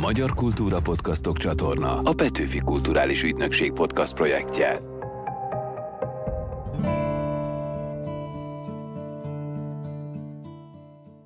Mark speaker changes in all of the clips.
Speaker 1: Magyar Kultúra Podcastok csatorna a Petőfi Kulturális Ügynökség podcast projektje.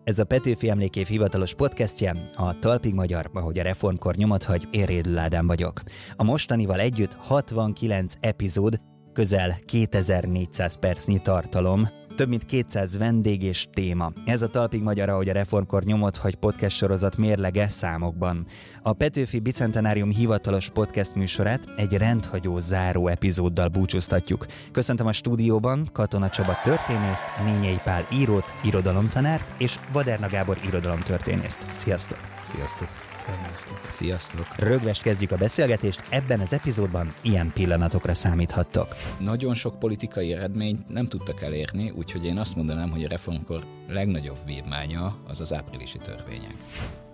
Speaker 2: Ez a Petőfi Emlékév hivatalos podcastje, a Talpig Magyar, ahogy a reformkor nyomot hagy, Érédül Ádám vagyok. A mostanival együtt 69 epizód, közel 2400 percnyi tartalom, több mint 200 vendég és téma. Ez a Talpig Magyar, ahogy a Reformkor nyomot, hogy podcast sorozat mérlege számokban. A Petőfi Bicentenárium hivatalos podcast műsorát egy rendhagyó záró epizóddal búcsúztatjuk. Köszöntöm a stúdióban Katona Csaba történészt, Nényei Pál írót, irodalomtanár és Vaderna Gábor irodalomtörténészt. Sziasztok!
Speaker 3: Sziasztok!
Speaker 4: Szervusztok.
Speaker 3: Sziasztok!
Speaker 2: Rögves kezdjük a beszélgetést, ebben az epizódban ilyen pillanatokra számíthattok.
Speaker 3: Nagyon sok politikai eredményt nem tudtak elérni, úgyhogy én azt mondanám, hogy a reformkor legnagyobb vívmánya az az áprilisi törvények.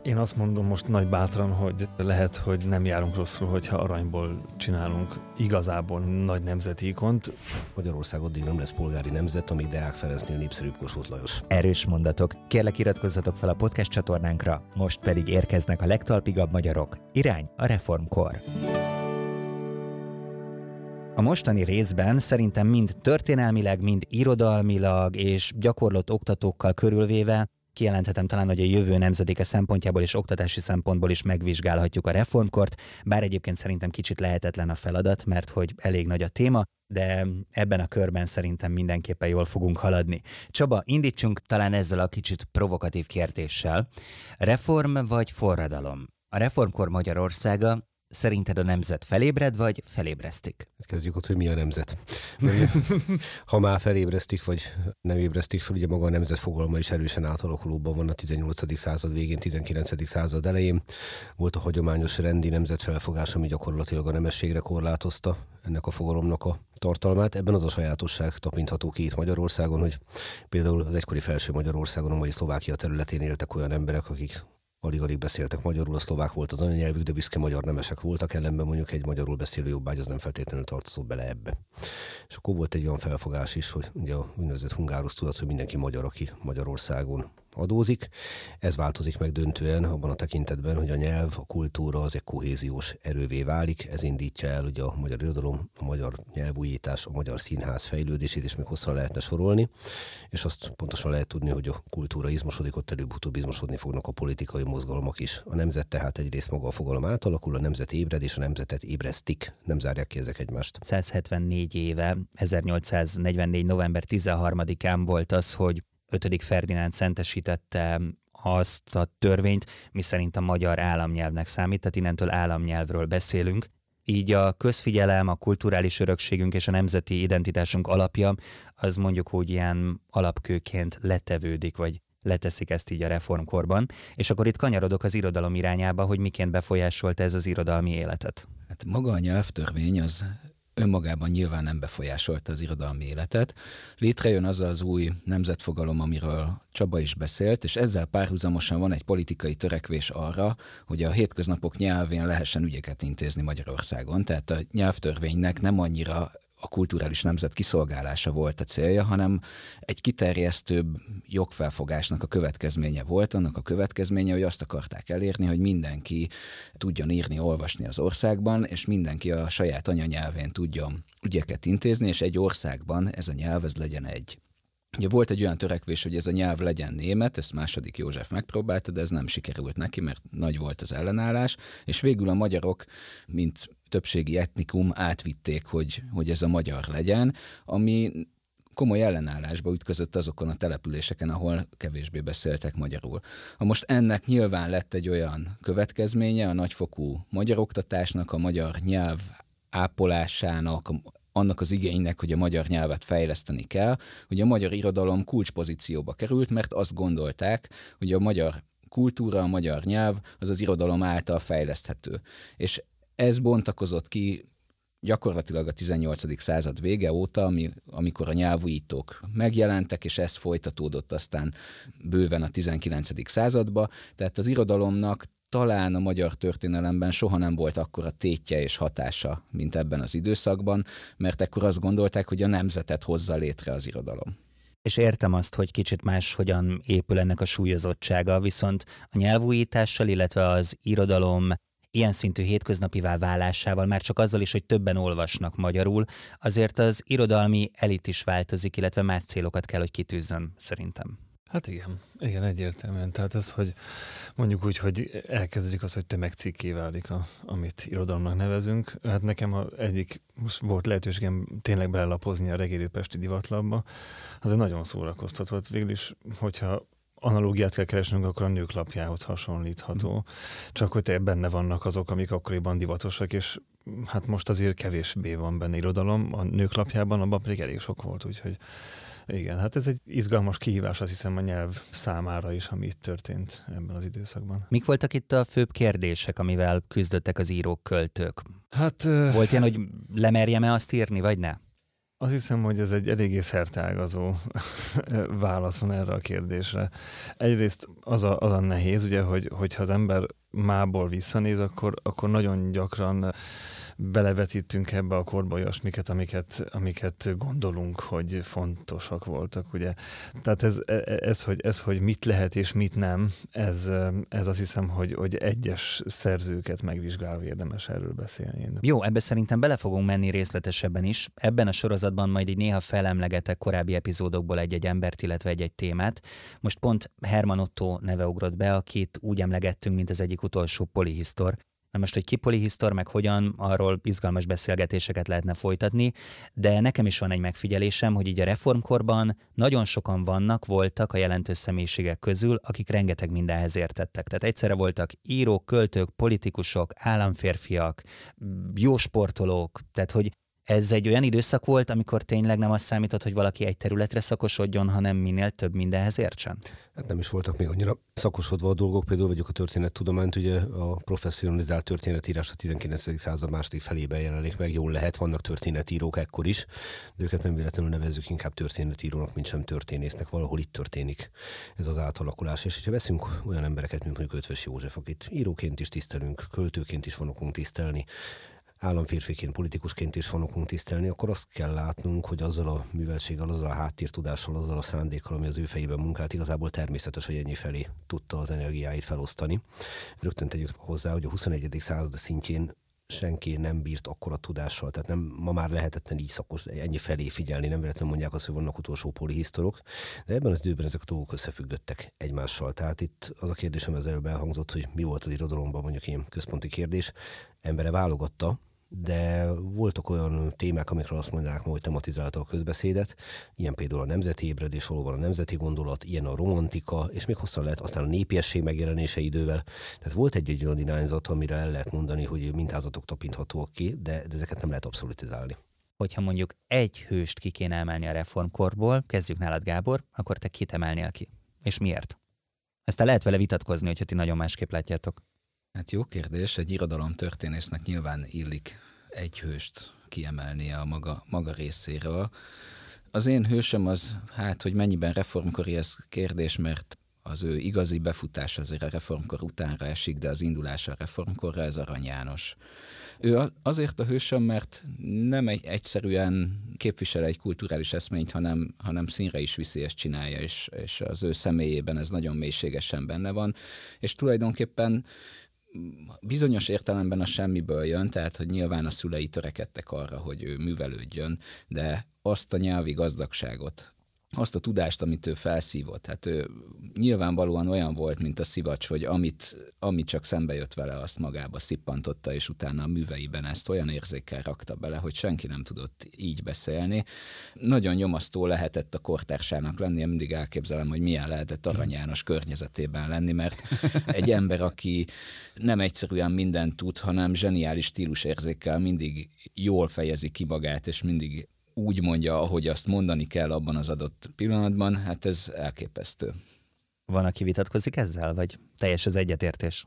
Speaker 4: Én azt mondom most nagy bátran, hogy lehet, hogy nem járunk rosszul, hogyha aranyból csinálunk igazából nagy nemzeti ikont.
Speaker 5: Magyarország addig nem lesz polgári nemzet, amíg Deák Ferencnél népszerűbb Kossuth Lajos.
Speaker 2: Erős mondatok. Kérlek iratkozzatok fel a podcast csatornánkra, most pedig érkeznek a legtalpigabb magyarok. Irány a reformkor. A mostani részben szerintem mind történelmileg, mind irodalmilag és gyakorlott oktatókkal körülvéve kijelenthetem talán, hogy a jövő nemzedéke szempontjából és oktatási szempontból is megvizsgálhatjuk a reformkort, bár egyébként szerintem kicsit lehetetlen a feladat, mert hogy elég nagy a téma, de ebben a körben szerintem mindenképpen jól fogunk haladni. Csaba, indítsunk talán ezzel a kicsit provokatív kérdéssel. Reform vagy forradalom? A reformkor Magyarországa Szerinted a nemzet felébred, vagy felébresztik?
Speaker 5: Hát kezdjük ott, hogy mi a nemzet. ha már felébresztik, vagy nem ébresztik fel, ugye maga a nemzet fogalma is erősen átalakulóban van a 18. század végén, 19. század elején. Volt a hagyományos rendi nemzet felfogás, ami gyakorlatilag a nemességre korlátozta ennek a fogalomnak a tartalmát. Ebben az a sajátosság tapintható ki itt Magyarországon, hogy például az egykori felső Magyarországon, a mai Szlovákia területén éltek olyan emberek, akik alig-alig beszéltek magyarul, a szlovák volt az anyanyelvük, de büszke magyar nemesek voltak, ellenben mondjuk egy magyarul beszélő jobbágy az nem feltétlenül tartozott bele ebbe. És akkor volt egy olyan felfogás is, hogy ugye a úgynevezett hungárusz tudat, hogy mindenki magyar, aki Magyarországon adózik. Ez változik meg döntően abban a tekintetben, hogy a nyelv, a kultúra az egy kohéziós erővé válik. Ez indítja el ugye a magyar irodalom, a magyar nyelvújítás, a magyar színház fejlődését, és még hosszan lehetne sorolni. És azt pontosan lehet tudni, hogy a kultúra izmosodik, ott előbb-utóbb izmosodni fognak a politikai mozgalmak is. A nemzet tehát egyrészt maga a fogalom átalakul, a nemzet ébred, és a nemzetet ébresztik. Nem zárják ki ezek egymást.
Speaker 2: 174 éve, 1844. november 13-án volt az, hogy 5. Ferdinánd szentesítette azt a törvényt, miszerint a magyar államnyelvnek számít, tehát innentől államnyelvről beszélünk. Így a közfigyelem, a kulturális örökségünk és a nemzeti identitásunk alapja, az mondjuk úgy ilyen alapkőként letevődik, vagy leteszik ezt így a reformkorban, és akkor itt kanyarodok az irodalom irányába, hogy miként befolyásolta ez az irodalmi életet.
Speaker 3: Hát maga a nyelvtörvény az önmagában nyilván nem befolyásolta az irodalmi életet. Létrejön az az új nemzetfogalom, amiről Csaba is beszélt, és ezzel párhuzamosan van egy politikai törekvés arra, hogy a hétköznapok nyelvén lehessen ügyeket intézni Magyarországon. Tehát a nyelvtörvénynek nem annyira a kulturális nemzet kiszolgálása volt a célja, hanem egy kiterjesztőbb jogfelfogásnak a következménye volt. Annak a következménye, hogy azt akarták elérni, hogy mindenki tudjon írni, olvasni az országban, és mindenki a saját anyanyelvén tudjon ügyeket intézni, és egy országban ez a nyelv ez legyen egy. Ugye volt egy olyan törekvés, hogy ez a nyelv legyen német, ezt második József megpróbálta, de ez nem sikerült neki, mert nagy volt az ellenállás, és végül a magyarok, mint többségi etnikum átvitték, hogy, hogy ez a magyar legyen, ami komoly ellenállásba ütközött azokon a településeken, ahol kevésbé beszéltek magyarul. Ha most ennek nyilván lett egy olyan következménye a nagyfokú magyar oktatásnak, a magyar nyelv ápolásának, annak az igénynek, hogy a magyar nyelvet fejleszteni kell, hogy a magyar irodalom kulcspozícióba került, mert azt gondolták, hogy a magyar kultúra, a magyar nyelv az az irodalom által fejleszthető. És ez bontakozott ki gyakorlatilag a 18. század vége óta, ami, amikor a nyelvújítók megjelentek, és ez folytatódott aztán bőven a 19. századba. Tehát az irodalomnak talán a magyar történelemben soha nem volt akkora tétje és hatása, mint ebben az időszakban, mert ekkor azt gondolták, hogy a nemzetet hozza létre az irodalom.
Speaker 2: és értem azt, hogy kicsit más hogyan épül ennek a súlyozottsága, viszont a nyelvújítással, illetve az irodalom ilyen szintű hétköznapivá válásával, már csak azzal is, hogy többen olvasnak magyarul, azért az irodalmi elit is változik, illetve más célokat kell, hogy kitűzzön, szerintem.
Speaker 4: Hát igen, igen, egyértelműen. Tehát ez, hogy mondjuk úgy, hogy elkezdődik az, hogy tömegcikké válik, a, amit irodalomnak nevezünk. Hát nekem a egyik, most volt lehetőségem tényleg belelapozni a regélőpesti divatlapba, az egy nagyon szórakoztatott. Végül is, hogyha analógiát kell keresnünk, akkor a nők lapjához hasonlítható. Mm. Csak hogy benne vannak azok, amik akkoriban divatosak, és hát most azért kevésbé van benne irodalom. A nők lapjában abban pedig elég sok volt, úgyhogy igen, hát ez egy izgalmas kihívás, azt hiszem a nyelv számára is, ami itt történt ebben az időszakban.
Speaker 2: Mik voltak itt a főbb kérdések, amivel küzdöttek az írók, költők?
Speaker 4: Hát...
Speaker 2: Volt ilyen, hogy lemerjem-e azt írni, vagy ne?
Speaker 4: Azt hiszem, hogy ez egy eléggé szertágazó válasz van erre a kérdésre. Egyrészt az a, az a nehéz, ugye, hogy, hogyha az ember mából visszanéz, akkor, akkor nagyon gyakran belevetítünk ebbe a korba olyasmiket, amiket, amiket gondolunk, hogy fontosak voltak, ugye. Tehát ez, e, e, ez, hogy, ez, hogy mit lehet és mit nem, ez, ez azt hiszem, hogy, hogy egyes szerzőket megvizsgálva érdemes erről beszélni.
Speaker 2: Jó, ebbe szerintem bele fogunk menni részletesebben is. Ebben a sorozatban majd így néha felemlegetek korábbi epizódokból egy-egy embert, illetve egy-egy témát. Most pont Herman Otto neve ugrott be, akit úgy emlegettünk, mint az egyik utolsó polihisztor. Na most, hogy ki polihisztor, meg hogyan, arról izgalmas beszélgetéseket lehetne folytatni, de nekem is van egy megfigyelésem, hogy így a reformkorban nagyon sokan vannak, voltak a jelentős személyiségek közül, akik rengeteg mindenhez értettek. Tehát egyszerre voltak írók, költők, politikusok, államférfiak, jó sportolók, tehát hogy ez egy olyan időszak volt, amikor tényleg nem az számított, hogy valaki egy területre szakosodjon, hanem minél több mindenhez értsen?
Speaker 5: Hát nem is voltak még annyira szakosodva a dolgok, például vagyok a történettudományt, ugye a professzionalizált történetírás a 19. század második felében jelenik meg, jól lehet, vannak történetírók ekkor is, de őket nem véletlenül nevezzük inkább történetírónak, mint sem történésznek, valahol itt történik ez az átalakulás. És hogyha veszünk olyan embereket, mint mondjuk Ötvös József, akit íróként is tisztelünk, költőként is vannak tisztelni, államférfiként, politikusként is vanokunk tisztelni, akkor azt kell látnunk, hogy azzal a műveltséggel, azzal a háttértudással, azzal a szándékkal, ami az ő fejében munkált, igazából természetes, hogy ennyi felé tudta az energiáit felosztani. Rögtön tegyük hozzá, hogy a 21. század szintjén senki nem bírt akkora tudással, tehát nem, ma már lehetetlen így szakos, ennyi felé figyelni, nem véletlenül mondják azt, hogy vannak utolsó polihisztorok, de ebben az időben ezek a dolgok összefüggöttek egymással. Tehát itt az a kérdésem ezzel elhangzott, hogy mi volt az irodalomban mondjuk ilyen központi kérdés, embere válogatta, de voltak olyan témák, amikről azt mondanák hogy tematizálta a közbeszédet, ilyen például a nemzeti ébredés, valóban a nemzeti gondolat, ilyen a romantika, és még hosszan lehet aztán a népiesség megjelenése idővel. Tehát volt egy-egy olyan irányzat, amire el lehet mondani, hogy mintázatok tapinthatóak ki, de, de ezeket nem lehet abszolutizálni.
Speaker 2: Hogyha mondjuk egy hőst ki kéne emelni a reformkorból, kezdjük nálad Gábor, akkor te kit emelnél ki? És miért? Aztán lehet vele vitatkozni, hogyha ti nagyon másképp látjátok.
Speaker 3: Hát jó kérdés, egy irodalom történésznek nyilván illik egy hőst kiemelni a maga, maga részéről. Az én hősöm az, hát, hogy mennyiben reformkori ez kérdés, mert az ő igazi befutás azért a reformkor utánra esik, de az indulása a reformkorra ez Arany János. Ő azért a hősöm, mert nem egy, egyszerűen képvisel egy kulturális eszményt, hanem, hanem színre is viszi és csinálja, és, és az ő személyében ez nagyon mélységesen benne van, és tulajdonképpen bizonyos értelemben a semmiből jön, tehát hogy nyilván a szülei törekedtek arra, hogy ő művelődjön, de azt a nyelvi gazdagságot, azt a tudást, amit ő felszívott. Hát ő nyilvánvalóan olyan volt, mint a szivacs, hogy amit, amit csak szembe jött vele, azt magába szippantotta, és utána a műveiben ezt olyan érzékkel rakta bele, hogy senki nem tudott így beszélni. Nagyon nyomasztó lehetett a kortársának lenni, én mindig elképzelem, hogy milyen lehetett Arany János környezetében lenni, mert egy ember, aki nem egyszerűen mindent tud, hanem zseniális stílusérzékkel mindig jól fejezi ki magát, és mindig úgy mondja, ahogy azt mondani kell abban az adott pillanatban, hát ez elképesztő.
Speaker 2: Van, aki vitatkozik ezzel, vagy teljes az egyetértés?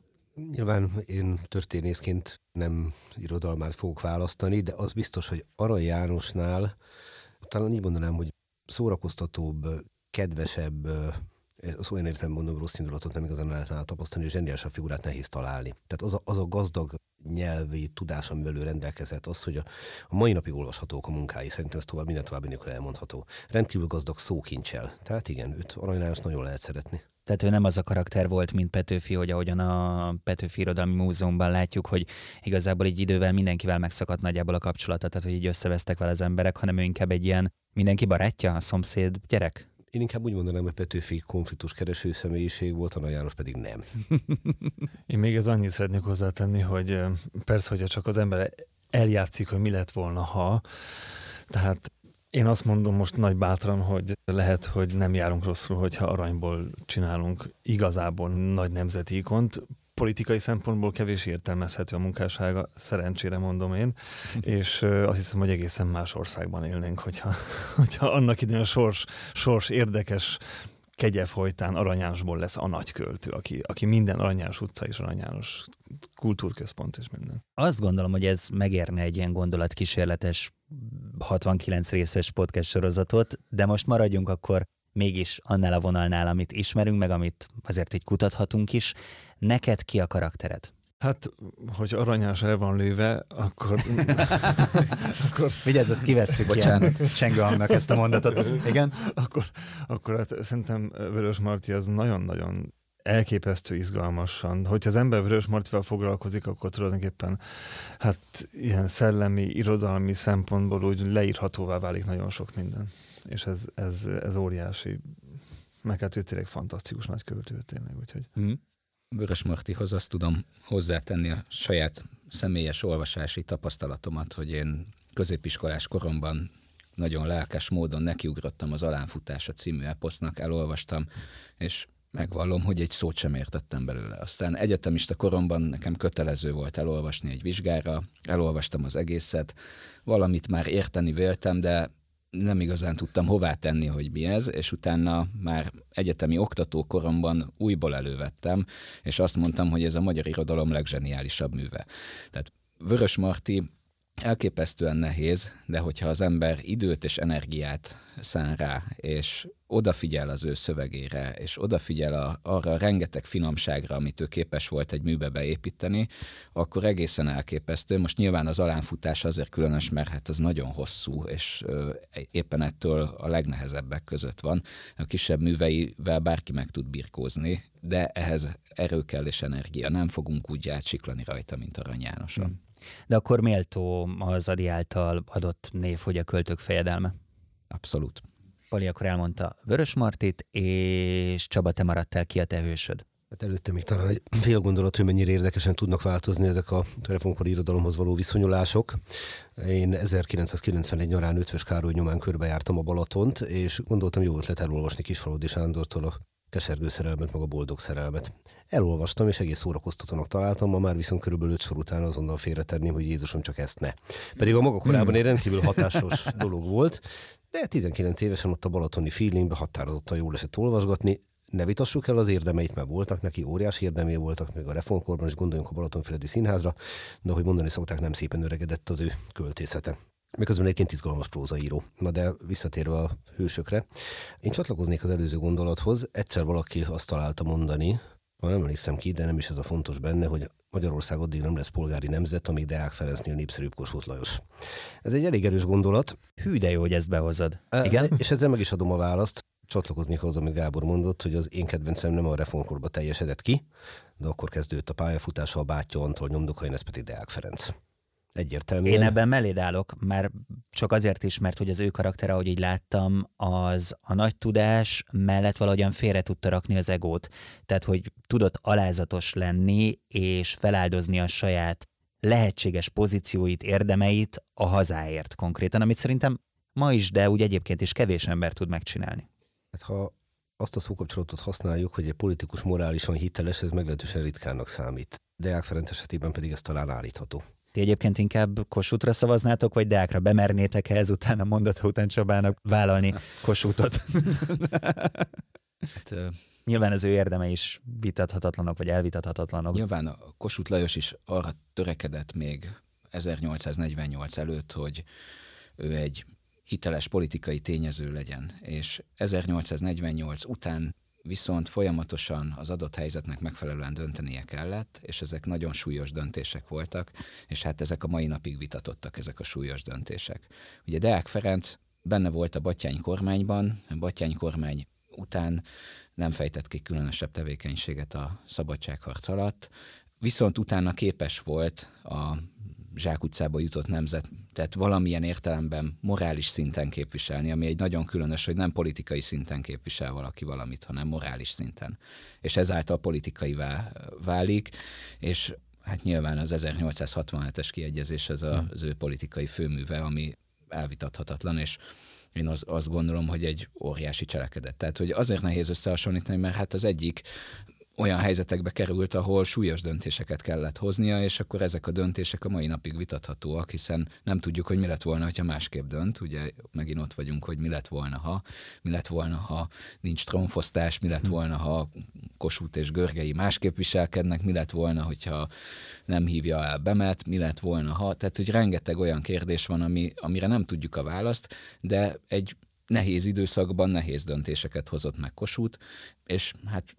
Speaker 5: Nyilván én történészként nem irodalmát fogok választani, de az biztos, hogy Arany Jánosnál talán így mondanám, hogy szórakoztatóbb, kedvesebb, az olyan értem mondom, rossz indulatot nem igazán lehet tapasztalni, és zseniálisabb figurát nehéz találni. Tehát az a, az a gazdag nyelvi tudás, amivel ő rendelkezett, az, hogy a, a mai napig olvashatók a munkái, szerintem ez tovább minden további nélkül elmondható. Rendkívül gazdag szókincsel. Tehát igen, őt Arany nagyon lehet szeretni.
Speaker 2: Tehát ő nem az a karakter volt, mint Petőfi, hogy ahogyan a Petőfi Irodalmi Múzeumban látjuk, hogy igazából egy idővel mindenkivel megszakadt nagyjából a kapcsolata, tehát hogy így összevesztek vele az emberek, hanem ő inkább egy ilyen mindenki barátja, a szomszéd gyerek?
Speaker 5: Én inkább úgy mondanám, hogy Petőfi konfliktus kereső személyiség volt, a János pedig nem.
Speaker 4: Én még ez annyit szeretnék hozzátenni, hogy persze, hogyha csak az ember eljátszik, hogy mi lett volna, ha, tehát én azt mondom most nagy bátran, hogy lehet, hogy nem járunk rosszul, hogyha aranyból csinálunk igazából nagy nemzeti ikont. Politikai szempontból kevés értelmezhető a munkássága, szerencsére mondom én, és azt hiszem, hogy egészen más országban élnénk, hogyha, hogyha annak idején a sors, sors érdekes kegye folytán Aranyánosból lesz a nagyköltő, aki, aki minden Aranyános utca és Aranyános kultúrközpont és minden.
Speaker 2: Azt gondolom, hogy ez megérne egy ilyen gondolatkísérletes 69 részes podcast sorozatot, de most maradjunk akkor mégis annál a vonalnál, amit ismerünk, meg amit azért így kutathatunk is. Neked ki a karaktered?
Speaker 4: Hát, hogy aranyás el van lőve, akkor...
Speaker 2: akkor... Vigyázz, azt kivesszük Bocsánat. csengő hangnak ezt a mondatot. Igen?
Speaker 4: akkor, akkor hát szerintem Vörös Marti az nagyon-nagyon elképesztő izgalmasan. Hogyha az ember Vörös Martival foglalkozik, akkor tulajdonképpen hát ilyen szellemi, irodalmi szempontból úgy leírhatóvá válik nagyon sok minden. És ez, ez, ez óriási. Meg hát ő tényleg fantasztikus nagy költő tényleg, úgyhogy... Mm.
Speaker 3: Vörös Martihoz azt tudom hozzátenni a saját személyes olvasási tapasztalatomat, hogy én középiskolás koromban nagyon lelkes módon nekiugrottam az Alánfutása című eposznak, elolvastam, és megvallom, hogy egy szót sem értettem belőle. Aztán egyetemista koromban nekem kötelező volt elolvasni egy vizsgára, elolvastam az egészet, valamit már érteni véltem, de nem igazán tudtam hová tenni, hogy mi ez, és utána már egyetemi oktatókoromban újból elővettem, és azt mondtam, hogy ez a magyar irodalom legzseniálisabb műve. Tehát Vörös Marti elképesztően nehéz, de hogyha az ember időt és energiát szán rá, és odafigyel az ő szövegére, és odafigyel a, arra a rengeteg finomságra, amit ő képes volt egy műbe beépíteni, akkor egészen elképesztő. Most nyilván az alánfutás azért különös, mert hát az nagyon hosszú, és ö, éppen ettől a legnehezebbek között van. A kisebb műveivel bárki meg tud birkózni, de ehhez erő kell és energia. Nem fogunk úgy átsiklani rajta, mint Arany Jánoson. Hmm.
Speaker 2: De akkor méltó az Adi által adott név, hogy a költők fejedelme?
Speaker 3: Abszolút.
Speaker 2: Pali akkor elmondta Vörös Martit, és Csaba, te maradtál ki a te hősöd.
Speaker 5: Hát előtte még talán egy fél gondolat, hogy mennyire érdekesen tudnak változni ezek a reformkori irodalomhoz való viszonyulások. Én 1991 nyarán Ötvös Károly nyomán körbejártam a Balatont, és gondoltam jó ötlet elolvasni Kisfaludi Sándortól a kesergő szerelmet, meg a boldog szerelmet. Elolvastam, és egész szórakoztatónak találtam, ma már viszont körülbelül öt sor után azonnal félretenném, hogy Jézusom csak ezt ne. Pedig a maga korában egy rendkívül hatásos dolog volt, de 19 évesen ott a balatoni feelingbe határozottan jól esett olvasgatni, ne vitassuk el az érdemeit, mert voltak neki óriási érdemei voltak, még a reformkorban is gondoljunk a Balatonfüredi Színházra, de ahogy mondani szokták, nem szépen öregedett az ő költészete. Miközben egyébként izgalmas prózaíró. Na de visszatérve a hősökre, én csatlakoznék az előző gondolathoz. Egyszer valaki azt találta mondani, nem emlékszem ki, de nem is ez a fontos benne, hogy Magyarország addig nem lesz polgári nemzet, amíg Deák Ferencnél népszerűbb Kossuth Lajos. Ez egy elég erős gondolat.
Speaker 2: Hű, de jó, hogy ezt behozod. Igen?
Speaker 5: És ezzel meg is adom a választ. Csatlakoznék ahhoz, amit Gábor mondott, hogy az én kedvencem nem a reformkorba teljesedett ki, de akkor kezdődött a pályafutása a bátyja Antól nyomdokain, ez pedig Deák Ferenc. Egyértelműen.
Speaker 2: Én ebben melléd állok, már csak azért is, mert hogy az ő karaktere, ahogy így láttam, az a nagy tudás mellett valahogyan félre tudta rakni az egót. Tehát, hogy tudott alázatos lenni, és feláldozni a saját lehetséges pozícióit, érdemeit a hazáért konkrétan, amit szerintem ma is, de úgy egyébként is kevés ember tud megcsinálni.
Speaker 5: Hát ha azt a szókapcsolatot használjuk, hogy egy politikus morálisan hiteles, ez meglehetősen ritkának számít. Deák Ferenc esetében pedig ez talán állítható.
Speaker 2: Ti egyébként inkább Kossuthra szavaznátok, vagy Deákra bemernétek-e ezután a mondat után Csabának vállalni Kossuthot? hát, Nyilván az ő érdeme is vitathatatlanok, vagy elvitathatatlanok.
Speaker 3: Nyilván a Kossuth Lajos is arra törekedett még 1848 előtt, hogy ő egy hiteles politikai tényező legyen, és 1848 után viszont folyamatosan az adott helyzetnek megfelelően döntenie kellett, és ezek nagyon súlyos döntések voltak, és hát ezek a mai napig vitatottak, ezek a súlyos döntések. Ugye Deák Ferenc benne volt a Batyány kormányban, a Batyány kormány után nem fejtett ki különösebb tevékenységet a szabadságharc alatt, viszont utána képes volt a zsákutcába jutott nemzet, tehát valamilyen értelemben morális szinten képviselni, ami egy nagyon különös, hogy nem politikai szinten képvisel valaki valamit, hanem morális szinten. És ezáltal politikai válik, és hát nyilván az 1867-es kiegyezés ez a, az ő politikai főműve, ami elvitathatatlan, és én az, azt gondolom, hogy egy óriási cselekedet. Tehát, hogy azért nehéz összehasonlítani, mert hát az egyik olyan helyzetekbe került, ahol súlyos döntéseket kellett hoznia, és akkor ezek a döntések a mai napig vitathatóak, hiszen nem tudjuk, hogy mi lett volna, ha másképp dönt. Ugye megint ott vagyunk, hogy mi lett volna, ha mi lett volna, ha nincs trónfosztás, mi lett hm. volna, ha Kossuth és Görgei másképp viselkednek, mi lett volna, hogyha nem hívja el Bemet, mi lett volna, ha. Tehát, hogy rengeteg olyan kérdés van, ami, amire nem tudjuk a választ, de egy nehéz időszakban nehéz döntéseket hozott meg Kossuth, és hát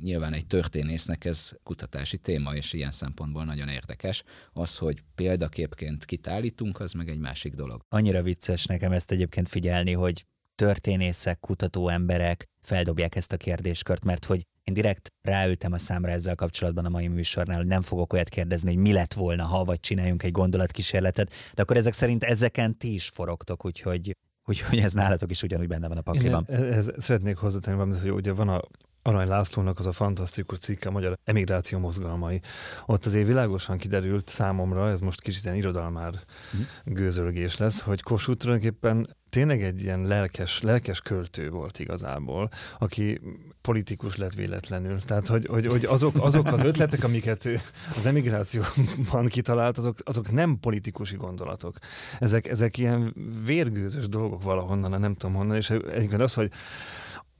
Speaker 3: nyilván egy történésznek ez kutatási téma, és ilyen szempontból nagyon érdekes. Az, hogy példaképként kit állítunk, az meg egy másik dolog.
Speaker 2: Annyira vicces nekem ezt egyébként figyelni, hogy történészek, kutató emberek feldobják ezt a kérdéskört, mert hogy én direkt ráültem a számra ezzel kapcsolatban a mai műsornál, hogy nem fogok olyat kérdezni, hogy mi lett volna, ha vagy csináljunk egy gondolatkísérletet, de akkor ezek szerint ezeken ti is forogtok, úgyhogy Úgyhogy ez nálatok is ugyanúgy benne van a pakliban.
Speaker 4: Én ez, szeretnék hozzátenni valamit, hogy ugye van a Arany Lászlónak az a fantasztikus cikke a magyar emigráció mozgalmai. Ott azért világosan kiderült számomra, ez most kicsit ilyen irodalmár mm. gőzölgés lesz, hogy Kossuth tulajdonképpen tényleg egy ilyen lelkes, lelkes költő volt igazából, aki politikus lett véletlenül. Tehát, hogy, hogy, hogy azok, azok az ötletek, amiket az emigrációban kitalált, azok, azok nem politikusi gondolatok. Ezek, ezek ilyen vérgőzös dolgok valahonnan, nem tudom honnan, és egyébként az, hogy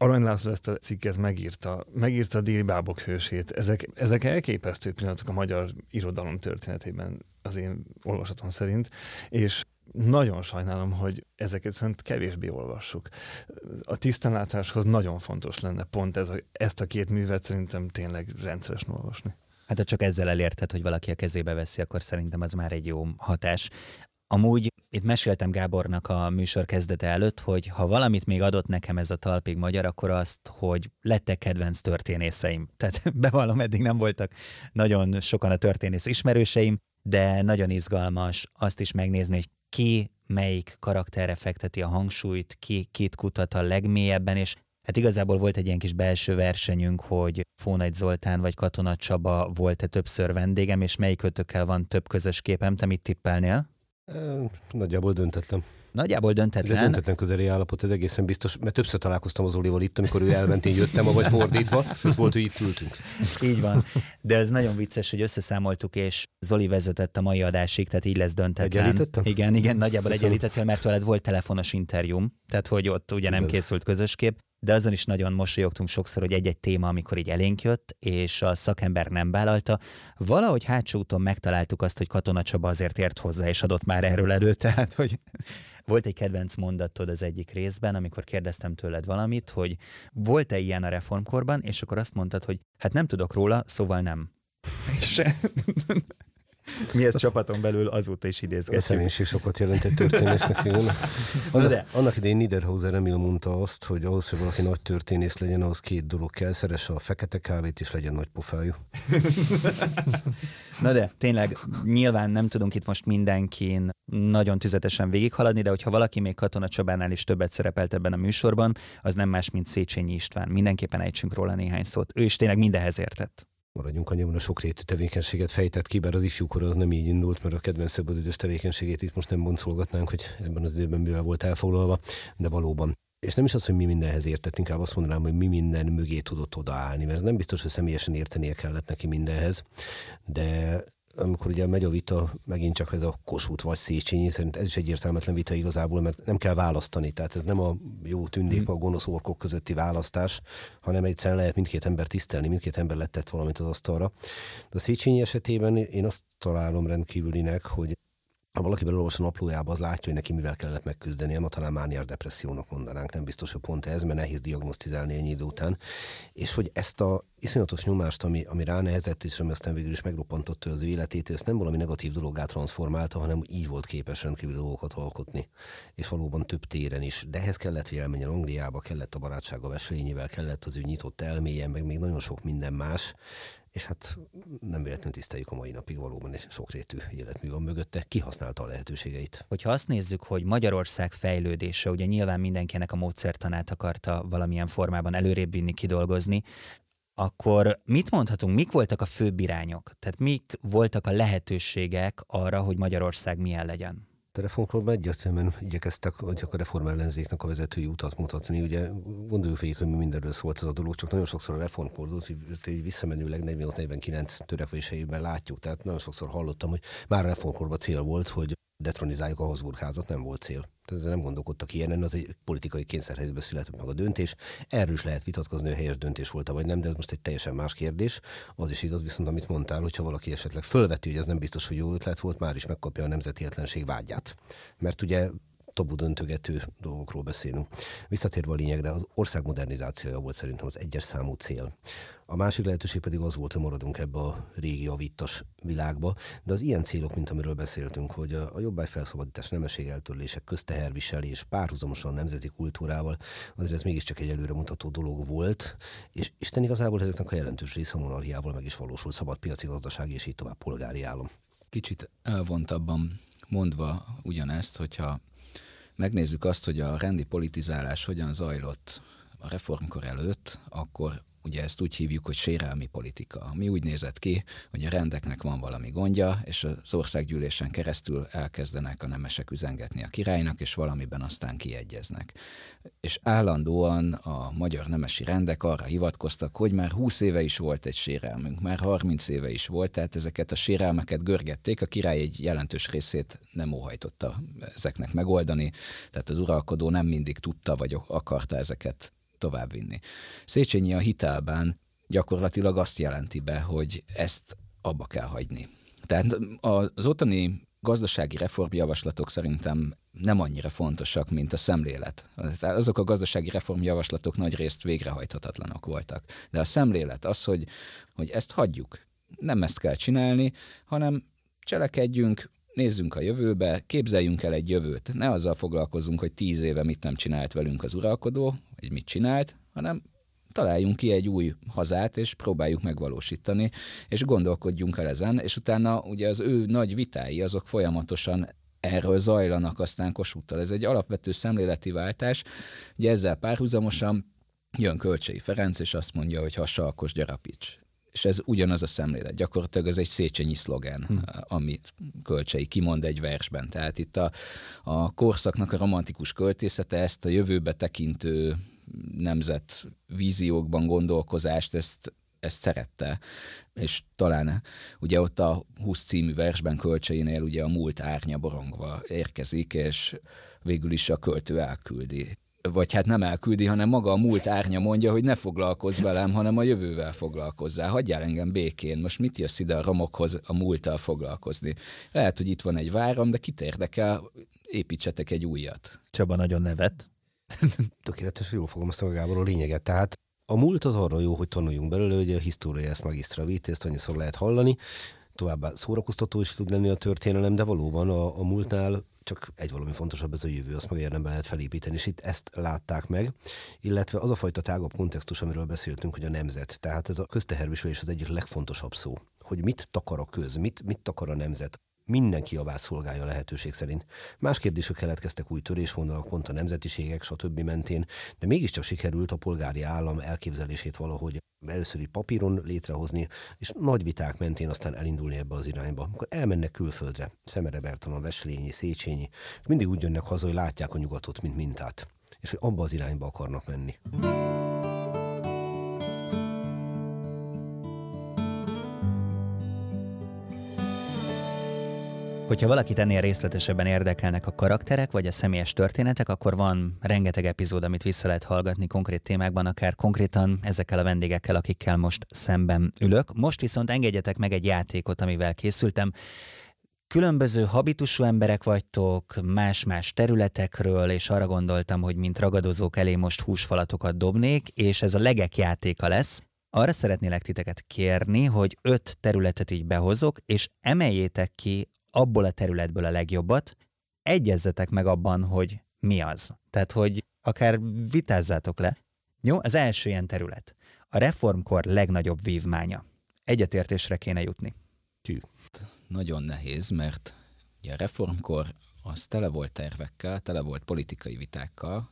Speaker 4: Arany László ezt a cikket megírta, megírta a déli bábok hősét. Ezek, ezek elképesztő pillanatok a magyar irodalom történetében az én olvasatom szerint, és nagyon sajnálom, hogy ezeket szerint kevésbé olvassuk. A tisztánlátáshoz nagyon fontos lenne pont ez a, ezt a két művet szerintem tényleg rendszeresen olvasni.
Speaker 2: Hát ha csak ezzel elérted, hogy valaki a kezébe veszi, akkor szerintem az már egy jó hatás. Amúgy itt meséltem Gábornak a műsor kezdete előtt, hogy ha valamit még adott nekem ez a talpig magyar, akkor azt, hogy lettek kedvenc történészeim. Tehát bevallom, eddig nem voltak nagyon sokan a történész ismerőseim, de nagyon izgalmas azt is megnézni, hogy ki melyik karakterre fekteti a hangsúlyt, ki kit kutat a legmélyebben, és hát igazából volt egy ilyen kis belső versenyünk, hogy Fónagy Zoltán vagy Katona Csaba volt-e többször vendégem, és melyik ötökkel van több közös képem, te mit tippelnél?
Speaker 5: Nagyjából döntetlen.
Speaker 2: Nagyjából döntetlen.
Speaker 5: Ez egy döntetlen közeli állapot, ez egészen biztos, mert többször találkoztam az Olival itt, amikor ő elment, én jöttem, vagy fordítva, sőt volt, hogy itt ültünk.
Speaker 2: Így van. De ez nagyon vicces, hogy összeszámoltuk, és Zoli vezetett a mai adásig, tehát így lesz döntetlen.
Speaker 5: Egyenlítettem?
Speaker 2: Igen, igen, nagyjából egyenlítettél, mert veled volt telefonos interjúm, tehát hogy ott ugye nem készült közös kép de azon is nagyon mosolyogtunk sokszor, hogy egy-egy téma, amikor így elénk jött, és a szakember nem vállalta. Valahogy hátsó úton megtaláltuk azt, hogy Katona Csaba azért ért hozzá, és adott már erről elő, tehát hogy volt egy kedvenc mondatod az egyik részben, amikor kérdeztem tőled valamit, hogy volt-e ilyen a reformkorban, és akkor azt mondtad, hogy hát nem tudok róla, szóval nem. És mi ezt csapaton belül azóta is idézgetjük. A
Speaker 5: személyiség sokat jelentett történésznek. Annak, annak idején Niederhauser Emil mondta azt, hogy ahhoz, hogy valaki nagy történész legyen, ahhoz két dolog kell, szeresse a fekete kávét, és legyen nagy pofájú.
Speaker 2: Na de, tényleg, nyilván nem tudunk itt most mindenkin nagyon tüzetesen végighaladni, de hogyha valaki még Katona Csabánál is többet szerepelt ebben a műsorban, az nem más, mint Széchenyi István. Mindenképpen ejtsünk róla néhány szót. Ő is tényleg mindenhez értett
Speaker 5: maradjunk annyiban a sokrétű tevékenységet fejtett ki, bár az ifjúkor az nem így indult, mert a kedvenc szabadidős tevékenységét itt most nem boncolgatnánk, hogy ebben az időben mivel volt elfoglalva, de valóban. És nem is az, hogy mi mindenhez értett, inkább azt mondanám, hogy mi minden mögé tudott odaállni, mert nem biztos, hogy személyesen értenie kellett neki mindenhez, de amikor ugye megy a vita, megint csak ez a Kossuth vagy Széchenyi, szerint ez is egy értelmetlen vita igazából, mert nem kell választani, tehát ez nem a jó tündék, mm. a gonosz orkok közötti választás, hanem egyszerűen lehet mindkét ember tisztelni, mindkét ember letett valamit az asztalra. De a Széchenyi esetében én azt találom rendkívülinek, hogy ha valaki belolvas a naplójába, az látja, hogy neki mivel kellett megküzdeni, ma talán mániás depressziónak mondanánk, nem biztos, hogy pont ez, mert nehéz diagnosztizálni ennyi idő után. És hogy ezt a iszonyatos nyomást, ami, ami ránehezett, és ami aztán végül is megroppantotta az ő életét, ezt nem valami negatív dologá transformálta, hanem így volt képes rendkívül dolgokat alkotni. És valóban több téren is. De ehhez kellett, hogy elmenjen Angliába, kellett a barátsága Veselényivel, kellett az ő nyitott elméje, meg még nagyon sok minden más és hát nem véletlenül tiszteljük a mai napig valóban egy sokrétű életmű van mögötte, kihasználta a lehetőségeit.
Speaker 2: Hogyha azt nézzük, hogy Magyarország fejlődése, ugye nyilván mindenkinek a módszertanát akarta valamilyen formában előrébb vinni, kidolgozni, akkor mit mondhatunk, mik voltak a főbb irányok? Tehát mik voltak a lehetőségek arra, hogy Magyarország milyen legyen?
Speaker 5: Reformkorban egyértelműen igyekeztek hogy a reform ellenzéknek a vezetői utat mutatni. Ugye gondoljuk végig, hogy mi mindenről szólt ez a dolog, csak nagyon sokszor a reformkordot, hogy visszamenőleg 48-49 törekvéseiben látjuk. Tehát nagyon sokszor hallottam, hogy már a reformkorban cél volt, hogy detronizáljuk a Habsburg házat, nem volt cél. Tehát ezzel nem gondolkodtak ilyenen, az egy politikai kényszerhelyzetben született meg a döntés. Erről is lehet vitatkozni, hogy helyes döntés volt vagy nem, de ez most egy teljesen más kérdés. Az is igaz, viszont amit mondtál, hogyha valaki esetleg fölveti, hogy ez nem biztos, hogy jó ötlet volt, már is megkapja a nemzeti vágyát. Mert ugye tabu döntögető dolgokról beszélünk. Visszatérve a lényegre, az ország modernizációja volt szerintem az egyes számú cél. A másik lehetőség pedig az volt, hogy maradunk ebbe a régi javíttas világba, de az ilyen célok, mint amiről beszéltünk, hogy a jobbágy felszabadítás, nemesség eltörlések, közteherviselés, párhuzamosan nemzeti kultúrával, azért ez mégiscsak egy előremutató dolog volt, és Isten igazából ezeknek a jelentős része a monarchiával meg is valósul, szabad piaci gazdaság és így tovább polgári állam.
Speaker 3: Kicsit elvontabban mondva ugyanezt, hogyha megnézzük azt, hogy a rendi politizálás hogyan zajlott a reformkor előtt, akkor ugye ezt úgy hívjuk, hogy sérelmi politika. Mi úgy nézett ki, hogy a rendeknek van valami gondja, és az országgyűlésen keresztül elkezdenek a nemesek üzengetni a királynak, és valamiben aztán kiegyeznek. És állandóan a magyar nemesi rendek arra hivatkoztak, hogy már 20 éve is volt egy sérelmünk, már 30 éve is volt, tehát ezeket a sérelmeket görgették, a király egy jelentős részét nem óhajtotta ezeknek megoldani, tehát az uralkodó nem mindig tudta vagy akarta ezeket továbbvinni. Széchenyi a hitelben gyakorlatilag azt jelenti be, hogy ezt abba kell hagyni. Tehát az ottani gazdasági reformjavaslatok szerintem nem annyira fontosak, mint a szemlélet. Azok a gazdasági reformjavaslatok nagy részt végrehajthatatlanok voltak. De a szemlélet az, hogy, hogy ezt hagyjuk. Nem ezt kell csinálni, hanem cselekedjünk, nézzünk a jövőbe, képzeljünk el egy jövőt. Ne azzal foglalkozunk, hogy tíz éve mit nem csinált velünk az uralkodó, vagy mit csinált, hanem találjunk ki egy új hazát, és próbáljuk megvalósítani, és gondolkodjunk el ezen, és utána ugye az ő nagy vitái, azok folyamatosan erről zajlanak aztán Kossuthtal. Ez egy alapvető szemléleti váltás. Ugye ezzel párhuzamosan jön Kölcsei Ferenc, és azt mondja, hogy ha salkos gyarapíts és ez ugyanaz a szemlélet. Gyakorlatilag ez egy széchenyi szlogen, hm. amit Kölcsei kimond egy versben. Tehát itt a, a korszaknak a romantikus költészete ezt a jövőbe tekintő nemzet víziókban gondolkozást, ezt, ezt szerette, és talán ugye ott a 20 című versben kölcseinél ugye a múlt árnya borongva érkezik, és végül is a költő elküldi vagy hát nem elküldi, hanem maga a múlt árnya mondja, hogy ne foglalkozz velem, hanem a jövővel foglalkozzál. Hagyjál engem békén. Most mit jössz ide a romokhoz a múlttal foglalkozni? Lehet, hogy itt van egy váram, de kit érdekel, építsetek egy újat.
Speaker 2: Csaba nagyon nevet.
Speaker 5: Tökéletes, jól fogom Gábor a lényeget. Tehát a múlt az arra jó, hogy tanuljunk belőle, hogy a história ezt magistra ezt annyiszor lehet hallani, továbbá szórakoztató is tud lenni a történelem, de valóban a, a múltnál csak egy valami fontosabb, ez a jövő, azt meg érdemben lehet felépíteni, és itt ezt látták meg, illetve az a fajta tágabb kontextus, amiről beszéltünk, hogy a nemzet, tehát ez a közteherviselés az egyik legfontosabb szó, hogy mit takar a köz, mit, mit takar a nemzet, mindenki javát szolgálja a lehetőség szerint. Más kérdések keletkeztek új törésvonalak, pont a nemzetiségek, stb. mentén, de mégiscsak sikerült a polgári állam elképzelését valahogy először papíron létrehozni, és nagy viták mentén aztán elindulni ebbe az irányba. Akkor elmennek külföldre, Szemere Bertalan, Veslényi, Széchenyi, mindig úgy jönnek haza, hogy látják a nyugatot, mint mintát, és hogy abba az irányba akarnak menni.
Speaker 2: Hogyha valakit ennél részletesebben érdekelnek a karakterek vagy a személyes történetek, akkor van rengeteg epizód, amit vissza lehet hallgatni konkrét témákban, akár konkrétan ezekkel a vendégekkel, akikkel most szemben ülök. Most viszont engedjetek meg egy játékot, amivel készültem. különböző habitusú emberek vagytok, más-más területekről, és arra gondoltam, hogy mint ragadozók elé most húsfalatokat dobnék, és ez a legek játéka lesz. Arra szeretnélek titeket kérni, hogy öt területet így behozok, és emeljétek ki abból a területből a legjobbat, egyezzetek meg abban, hogy mi az. Tehát, hogy akár vitázzátok le. Jó, az első ilyen terület. A reformkor legnagyobb vívmánya. Egyetértésre kéne jutni.
Speaker 5: Tű.
Speaker 3: Nagyon nehéz, mert ugye a reformkor az tele volt tervekkel, tele volt politikai vitákkal,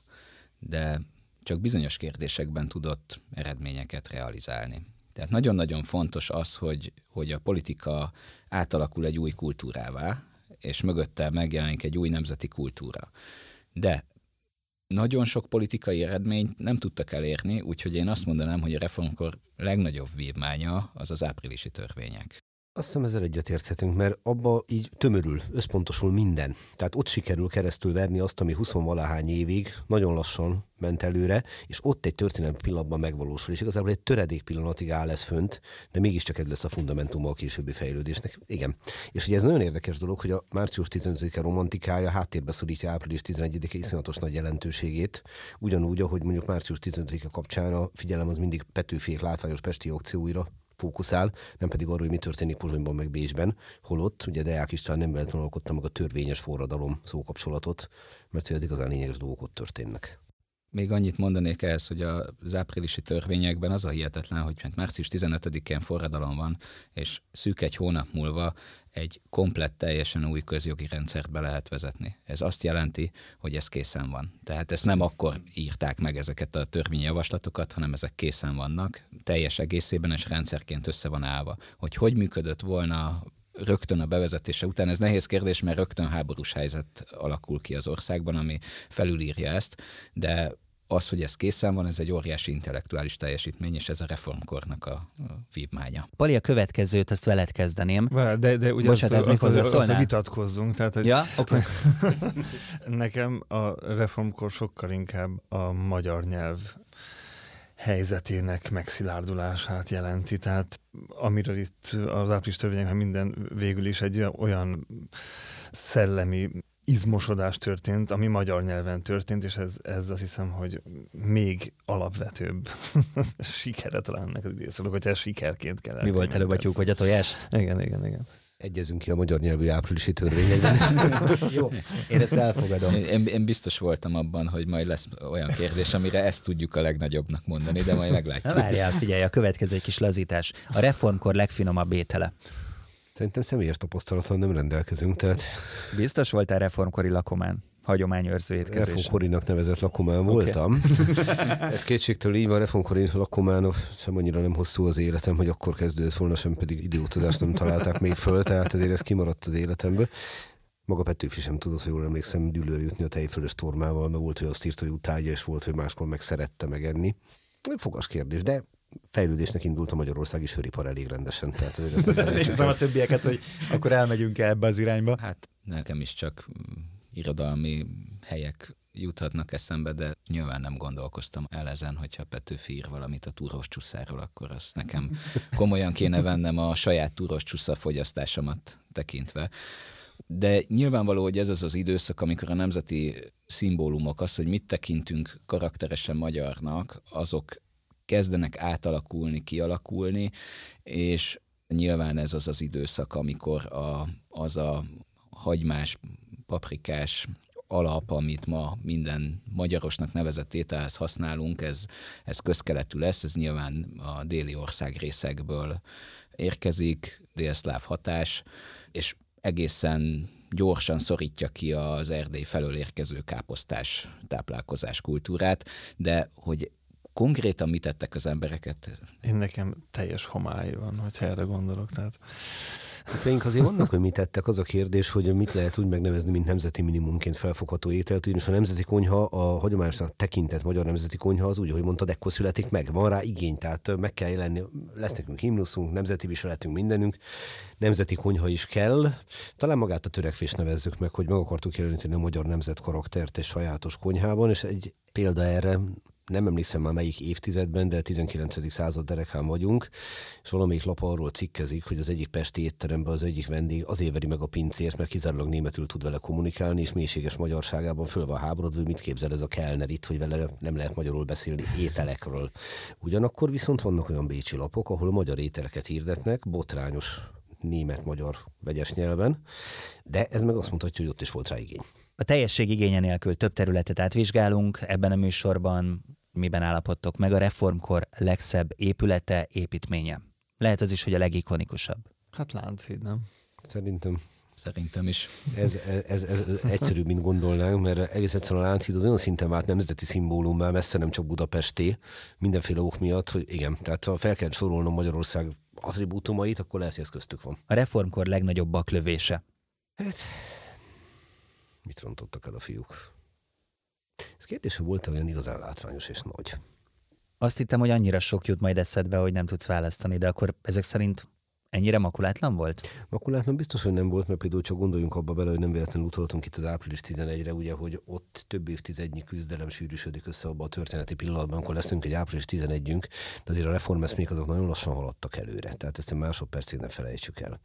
Speaker 3: de csak bizonyos kérdésekben tudott eredményeket realizálni. Tehát nagyon-nagyon fontos az, hogy, hogy a politika átalakul egy új kultúrává, és mögötte megjelenik egy új nemzeti kultúra. De nagyon sok politikai eredményt nem tudtak elérni, úgyhogy én azt mondanám, hogy a reformkor legnagyobb vívmánya az az áprilisi törvények.
Speaker 5: Azt hiszem ezzel egyetérthetünk, mert abba így tömörül, összpontosul minden. Tehát ott sikerül keresztül verni azt, ami 20 valahány évig nagyon lassan ment előre, és ott egy történelmi pillanatban megvalósul, és igazából egy töredék pillanatig áll ez fönt, de mégiscsak ez lesz a fundamentum a későbbi fejlődésnek. Igen. És ugye ez nagyon érdekes dolog, hogy a március 15-e romantikája háttérbe szorítja április 11-e iszonyatos nagy jelentőségét, ugyanúgy, ahogy mondjuk március 15-e kapcsán a figyelem az mindig Petőfiék látványos pesti aukcióira fókuszál, nem pedig arról, hogy mi történik Pozsonyban meg Bécsben, holott ugye Deák István nem véletlenül alkotta meg a törvényes forradalom szókapcsolatot, mert hogy az igazán lényeges dolgok ott történnek.
Speaker 3: Még annyit mondanék ehhez, hogy az áprilisi törvényekben az a hihetetlen, hogy március 15-én forradalom van, és szűk egy hónap múlva egy komplett, teljesen új közjogi rendszert be lehet vezetni. Ez azt jelenti, hogy ez készen van. Tehát ezt nem akkor írták meg ezeket a törvényjavaslatokat, hanem ezek készen vannak, teljes egészében és rendszerként össze van állva. Hogy hogy működött volna rögtön a bevezetése után. Ez nehéz kérdés, mert rögtön háborús helyzet alakul ki az országban, ami felülírja ezt, de az, hogy ez készen van, ez egy óriási intellektuális teljesítmény, és ez a reformkornak a, vívmánya.
Speaker 2: Pali, a következőt, ezt veled kezdeném.
Speaker 4: De, de ugye
Speaker 2: Bocsánat, ez
Speaker 4: azt,
Speaker 2: még
Speaker 4: azt, azt,
Speaker 2: hozzá
Speaker 4: vitatkozzunk. Tehát, hogy
Speaker 2: Ja. Okay.
Speaker 4: Nekem a reformkor sokkal inkább a magyar nyelv helyzetének megszilárdulását jelenti. Tehát amiről itt az április törvényekben minden végül is egy olyan szellemi izmosodás történt, ami magyar nyelven történt, és ez, ez azt hiszem, hogy még alapvetőbb sikere talán ennek az idézőleg, hogy ez sikerként kell
Speaker 2: Mi volt előbb a tyúk vagy a tojás?
Speaker 4: Igen, igen, igen.
Speaker 5: Egyezünk ki a magyar nyelvű áprilisi törvényekben.
Speaker 2: Jó, én ezt elfogadom.
Speaker 3: Én, én biztos voltam abban, hogy majd lesz olyan kérdés, amire ezt tudjuk a legnagyobbnak mondani, de majd meglátjuk.
Speaker 2: Na várjál, figyelj, a következő kis lazítás. A reformkor legfinomabb étele.
Speaker 5: Szerintem személyes tapasztalatlan nem rendelkezünk, tehát
Speaker 2: Biztos voltál reformkori lakomán? Hagyományőrző étkezés.
Speaker 5: reformkorinak nevezett lakomán voltam. Ez kétségtől így van, reformkori lakomán sem annyira nem hosszú az életem, hogy akkor kezdődött volna, sem pedig időutazást nem találták még föl, tehát ezért ez kimaradt az életemből. Maga Petőfi sem tudott, hogy jól emlékszem, dűlőre jutni a tejfölös tormával, mert volt, hogy azt írta, hogy utálja, és volt, hogy máskor meg szerette megenni. Fogas kérdés, de fejlődésnek indult a Magyarországi söripar elég rendesen. Tehát azért ezt
Speaker 2: Nézem a többieket, hogy akkor elmegyünk -e ebbe az irányba.
Speaker 3: Hát nekem is csak irodalmi helyek juthatnak eszembe, de nyilván nem gondolkoztam el ezen, hogyha Petőfi ír valamit a túros csuszáról, akkor azt nekem komolyan kéne vennem a saját túros csusza fogyasztásomat tekintve. De nyilvánvaló, hogy ez az az időszak, amikor a nemzeti szimbólumok, az, hogy mit tekintünk karakteresen magyarnak, azok kezdenek átalakulni, kialakulni, és nyilván ez az az időszak, amikor a, az a hagymás, paprikás alap, amit ma minden magyarosnak nevezett ételhez használunk, ez, ez közkeletű lesz, ez nyilván a déli ország részekből érkezik, délszláv hatás, és egészen gyorsan szorítja ki az Erdély felől érkező káposztás táplálkozás kultúrát, de hogy konkrétan mit tettek az embereket?
Speaker 4: Én nekem teljes homály van, hogyha erre gondolok. Tehát
Speaker 5: Tippjeink azért vannak, hogy mit tettek. Az a kérdés, hogy mit lehet úgy megnevezni, mint nemzeti minimumként felfogható ételt. Ugyanis a nemzeti konyha, a hagyományosnak tekintett magyar nemzeti konyha az úgy, hogy mondtad, ekkor születik meg. Van rá igény, tehát meg kell jelenni. Lesz nekünk himnuszunk, nemzeti viseletünk, mindenünk. Nemzeti konyha is kell. Talán magát a törekvést nevezzük meg, hogy meg akartuk jeleníteni a magyar nemzet karaktert egy sajátos konyhában, és egy példa erre nem emlékszem már melyik évtizedben, de 19. század derekán vagyunk, és valamelyik lap arról cikkezik, hogy az egyik pesti étteremben az egyik vendég azért veri meg a pincért, mert kizárólag németül tud vele kommunikálni, és mélységes magyarságában föl van háborodva, mit képzel ez a kellner itt, hogy vele nem lehet magyarul beszélni ételekről. Ugyanakkor viszont vannak olyan bécsi lapok, ahol a magyar ételeket hirdetnek, botrányos német-magyar vegyes nyelven, de ez meg azt mutatja, hogy ott is volt rá igény.
Speaker 2: A teljesség igénye nélkül több területet átvizsgálunk ebben a műsorban, miben állapodtok meg a reformkor legszebb épülete, építménye. Lehet az is, hogy a legikonikusabb.
Speaker 4: Hát Lánchíd, nem?
Speaker 5: Szerintem
Speaker 3: Szerintem is.
Speaker 5: Ez, ez, ez, ez egyszerűbb, mint gondolnánk, mert egész egyszerűen a Lánchíd az olyan szinten vált nemzeti szimbólummá, messze nem csak Budapesté, mindenféle ok miatt, hogy igen, tehát ha fel kell sorolnom Magyarország attribútumait, akkor lehet, hogy ez köztük van.
Speaker 2: A reformkor legnagyobb baklövése.
Speaker 5: Hát, mit rontottak el a fiúk? Ez kérdése volt olyan igazán látványos és nagy.
Speaker 2: Azt hittem, hogy annyira sok jut majd eszedbe, hogy nem tudsz választani, de akkor ezek szerint Ennyire makulátlan volt?
Speaker 5: Makulátlan biztos, hogy nem volt, mert például csak gondoljunk abba bele, hogy nem véletlenül utaltunk itt az április 11-re, ugye, hogy ott több évtizednyi küzdelem sűrűsödik össze abba a történeti pillanatban, amikor leszünk egy április 11-ünk, de azért a reformeszmék azok nagyon lassan haladtak előre, tehát ezt egy másodpercig ne felejtsük el.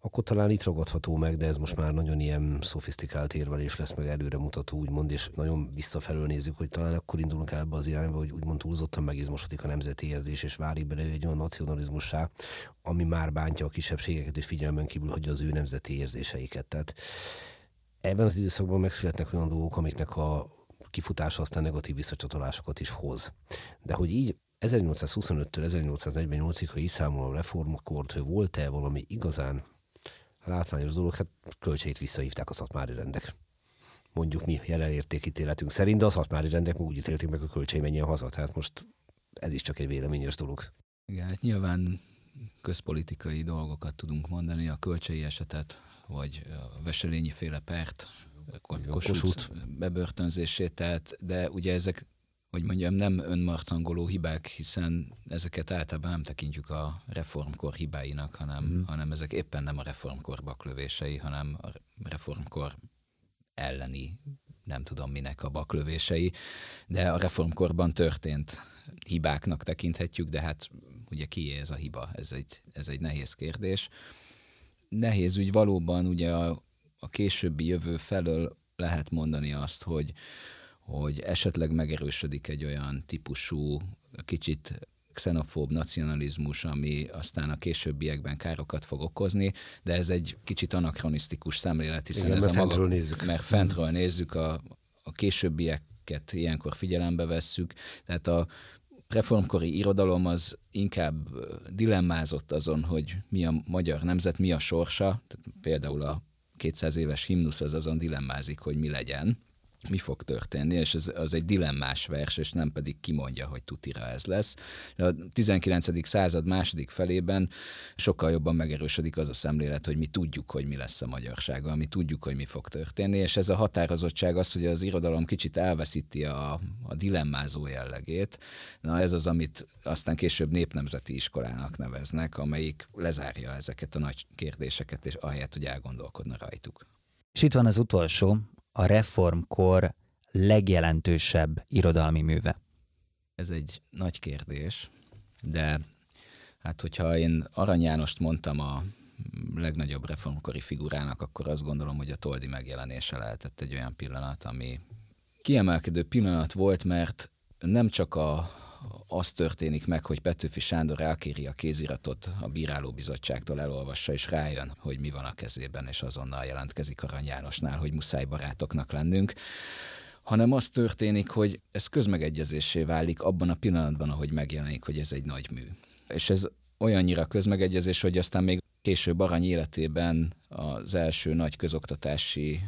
Speaker 5: Akkor talán itt ragadható meg, de ez most már nagyon ilyen szofisztikált érvelés lesz, meg előremutató, úgymond, és nagyon visszafelől nézzük, hogy talán akkor indulunk el ebbe az irányba, hogy úgymond túlzottan megizmosodik a nemzeti érzés, és válik bele egy olyan nacionalizmussá, ami már bántja a kisebbségeket, és figyelmen kívül hagyja az ő nemzeti érzéseiket. Tehát ebben az időszakban megszületnek olyan dolgok, amiknek a kifutása aztán negatív visszacsatolásokat is hoz. De hogy így 1825-től 1848-ig, ha így számolom a reformkort, hogy volt-e valami igazán látványos dolog, hát költségét visszahívták a szatmári rendek. Mondjuk mi jelen értékítéletünk szerint, de a szatmári rendek úgy ítélték meg, a költség menjen haza. Tehát most ez is csak egy véleményes dolog.
Speaker 3: Igen, hát nyilván közpolitikai dolgokat tudunk mondani, a kölcsei esetet, vagy a Veselényi féle pert, Kossuth bebörtönzését, tehát, de ugye ezek, hogy mondjam, nem önmarcangoló hibák, hiszen ezeket általában nem tekintjük a reformkor hibáinak, hanem, mm. hanem ezek éppen nem a reformkor baklövései, hanem a reformkor elleni nem tudom minek a baklövései, de a reformkorban történt hibáknak tekinthetjük, de hát ugye kié ez a hiba? Ez egy, ez egy nehéz kérdés. Nehéz úgy valóban ugye a, a későbbi jövő felől lehet mondani azt, hogy, hogy esetleg megerősödik egy olyan típusú, kicsit xenofób nacionalizmus, ami aztán a későbbiekben károkat fog okozni, de ez egy kicsit anakronisztikus szemlélet, hiszen
Speaker 5: Igen,
Speaker 3: ez
Speaker 5: mert
Speaker 3: a
Speaker 5: maga, fentről nézzük.
Speaker 3: Mert fentről nézzük, a, a későbbieket ilyenkor figyelembe vesszük, tehát a reformkori irodalom az inkább dilemmázott azon, hogy mi a magyar nemzet, mi a sorsa, tehát például a 200 éves himnusz az azon dilemmázik, hogy mi legyen mi fog történni, és ez az egy dilemmás vers, és nem pedig kimondja, hogy tutira ez lesz. A 19. század második felében sokkal jobban megerősödik az a szemlélet, hogy mi tudjuk, hogy mi lesz a magyarsággal, mi tudjuk, hogy mi fog történni, és ez a határozottság az, hogy az irodalom kicsit elveszíti a, a dilemmázó jellegét. Na ez az, amit aztán később népnemzeti iskolának neveznek, amelyik lezárja ezeket a nagy kérdéseket, és ahelyett, hogy elgondolkodna rajtuk.
Speaker 2: És itt van az utolsó, a reformkor legjelentősebb irodalmi műve?
Speaker 3: Ez egy nagy kérdés, de hát hogyha én Arany Jánost mondtam a legnagyobb reformkori figurának, akkor azt gondolom, hogy a Toldi megjelenése lehetett egy olyan pillanat, ami kiemelkedő pillanat volt, mert nem csak a, az történik meg, hogy Petőfi Sándor elkéri a kéziratot a bírálóbizottságtól elolvassa, és rájön, hogy mi van a kezében, és azonnal jelentkezik Arany Jánosnál, hogy muszáj barátoknak lennünk, hanem az történik, hogy ez közmegegyezésé válik abban a pillanatban, ahogy megjelenik, hogy ez egy nagy mű. És ez olyannyira közmegegyezés, hogy aztán még később arany életében az első nagy közoktatási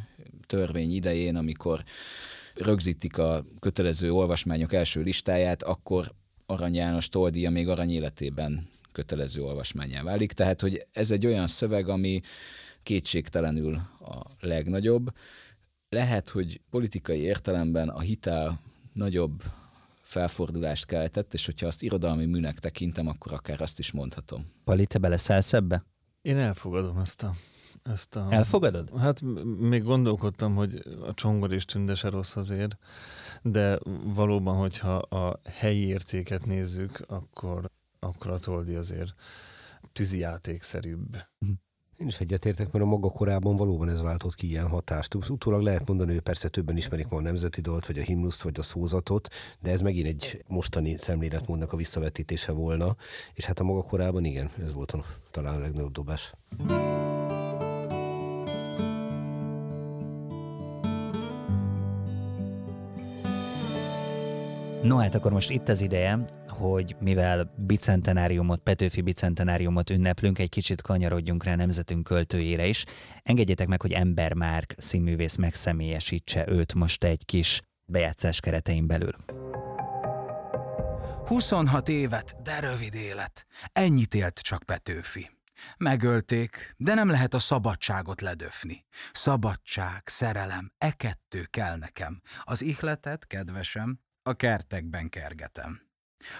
Speaker 3: törvény idején, amikor rögzítik a kötelező olvasmányok első listáját, akkor Arany János toldia még arany életében kötelező olvasmányá válik. Tehát, hogy ez egy olyan szöveg, ami kétségtelenül a legnagyobb. Lehet, hogy politikai értelemben a hitel nagyobb felfordulást keltett, és hogyha azt irodalmi műnek tekintem, akkor akár azt is mondhatom.
Speaker 2: Pali, te beleszállsz ebbe?
Speaker 4: Én elfogadom ezt a... Ezt a
Speaker 2: Elfogadod?
Speaker 4: Hát még gondolkodtam, hogy a csongor és tünde se rossz azért, de valóban, hogyha a helyi értéket nézzük, akkor, akkor a toldi azért tűzi játékszerűbb.
Speaker 5: Mhm. Én is egyetértek, mert a maga korában valóban ez váltott ki ilyen hatást. Utólag lehet mondani, hogy persze többen ismerik ma a nemzeti dalt, vagy a himnuszt, vagy a szózatot, de ez megint egy mostani szemléletmódnak a visszavetítése volna, és hát a maga korában igen, ez volt a, talán a legnagyobb dobás.
Speaker 2: No hát akkor most itt az ideje, hogy mivel bicentenáriumot, Petőfi bicentenáriumot ünneplünk, egy kicsit kanyarodjunk rá nemzetünk költőjére is. Engedjétek meg, hogy Ember Márk színművész megszemélyesítse őt most egy kis bejátszás keretein belül.
Speaker 6: 26 évet, de rövid élet. Ennyit élt csak Petőfi. Megölték, de nem lehet a szabadságot ledöfni. Szabadság, szerelem, e kettő kell nekem. Az ihletet, kedvesem, a kertekben kergetem.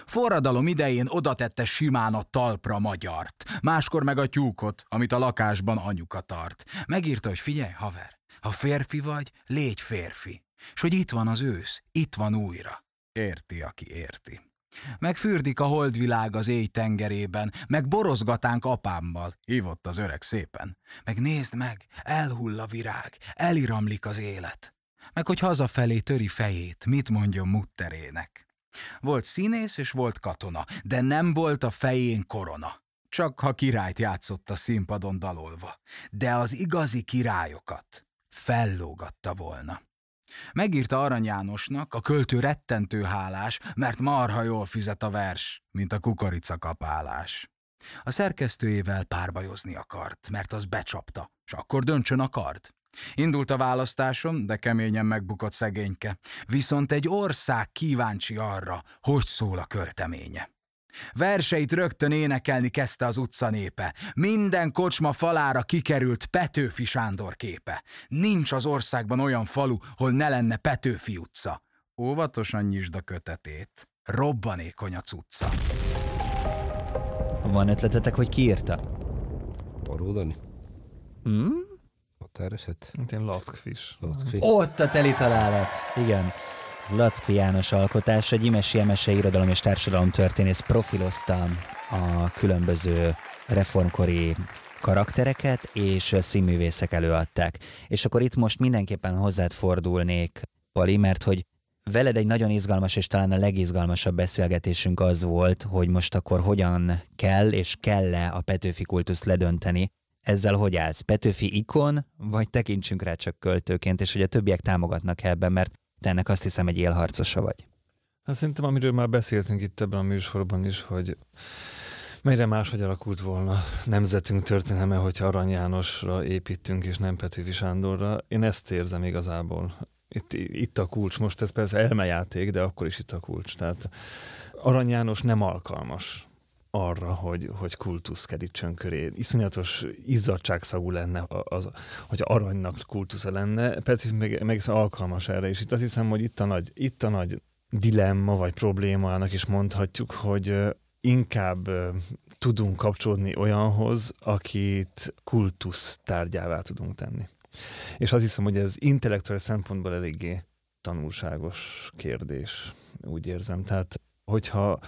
Speaker 6: Forradalom idején odatette simán a talpra magyart, máskor meg a tyúkot, amit a lakásban anyuka tart. Megírta, hogy figyelj, haver, ha férfi vagy, légy férfi. S hogy itt van az ősz, itt van újra. Érti, aki érti. Megfürdik a holdvilág az éj tengerében, meg borozgatánk apámmal, hívott az öreg szépen. Meg nézd meg, elhull a virág, eliramlik az élet meg hogy hazafelé töri fejét, mit mondjon mutterének. Volt színész és volt katona, de nem volt a fején korona. Csak ha királyt játszott a színpadon dalolva, de az igazi királyokat fellógatta volna. Megírta Arany Jánosnak, a költő rettentő hálás, mert marha jól fizet a vers, mint a kukorica kapálás. A szerkesztőjével párbajozni akart, mert az becsapta, s akkor döntsön akart. Indult a választáson, de keményen megbukott szegényke. Viszont egy ország kíváncsi arra, hogy szól a költeménye. Verseit rögtön énekelni kezdte az utca népe. Minden kocsma falára kikerült Petőfi Sándor képe. Nincs az országban olyan falu, hol ne lenne Petőfi utca. Óvatosan nyisd a kötetét. Robbanékony a cucca.
Speaker 2: Van ötletetek, hogy ki írta?
Speaker 5: Paródani?
Speaker 2: Hmm?
Speaker 5: Határeset?
Speaker 4: Mint én Lackfish.
Speaker 5: Lackfi.
Speaker 2: Ott a teli találat. Igen. Ez Lackfi János alkotás, egy Imesi Emese irodalom és társadalom történész profilozta a különböző reformkori karaktereket, és színművészek előadták. És akkor itt most mindenképpen hozzád fordulnék, Pali, mert hogy veled egy nagyon izgalmas és talán a legizgalmasabb beszélgetésünk az volt, hogy most akkor hogyan kell és kell-e a Petőfi kultuszt ledönteni, ezzel hogy állsz? Petőfi ikon, vagy tekintsünk rá csak költőként, és hogy a többiek támogatnak ebben, mert te ennek azt hiszem egy élharcosa vagy.
Speaker 4: Hát szerintem, amiről már beszéltünk itt ebben a műsorban is, hogy melyre máshogy alakult volna nemzetünk történelme, hogyha Arany Jánosra építünk, és nem Petőfi Sándorra. Én ezt érzem igazából. Itt, itt a kulcs. Most ez persze elmejáték, de akkor is itt a kulcs. Tehát Arany János nem alkalmas arra, hogy, hogy kultusz kerítsön köré. Iszonyatos izzadságszagú lenne, az, hogy aranynak kultusza lenne, Petőfi meg, meg alkalmas erre, és itt azt hiszem, hogy itt a nagy, itt a nagy dilemma vagy problémának is mondhatjuk, hogy inkább tudunk kapcsolódni olyanhoz, akit kultusz tárgyává tudunk tenni. És azt hiszem, hogy ez intellektuális szempontból eléggé tanulságos kérdés, úgy érzem. Tehát, hogyha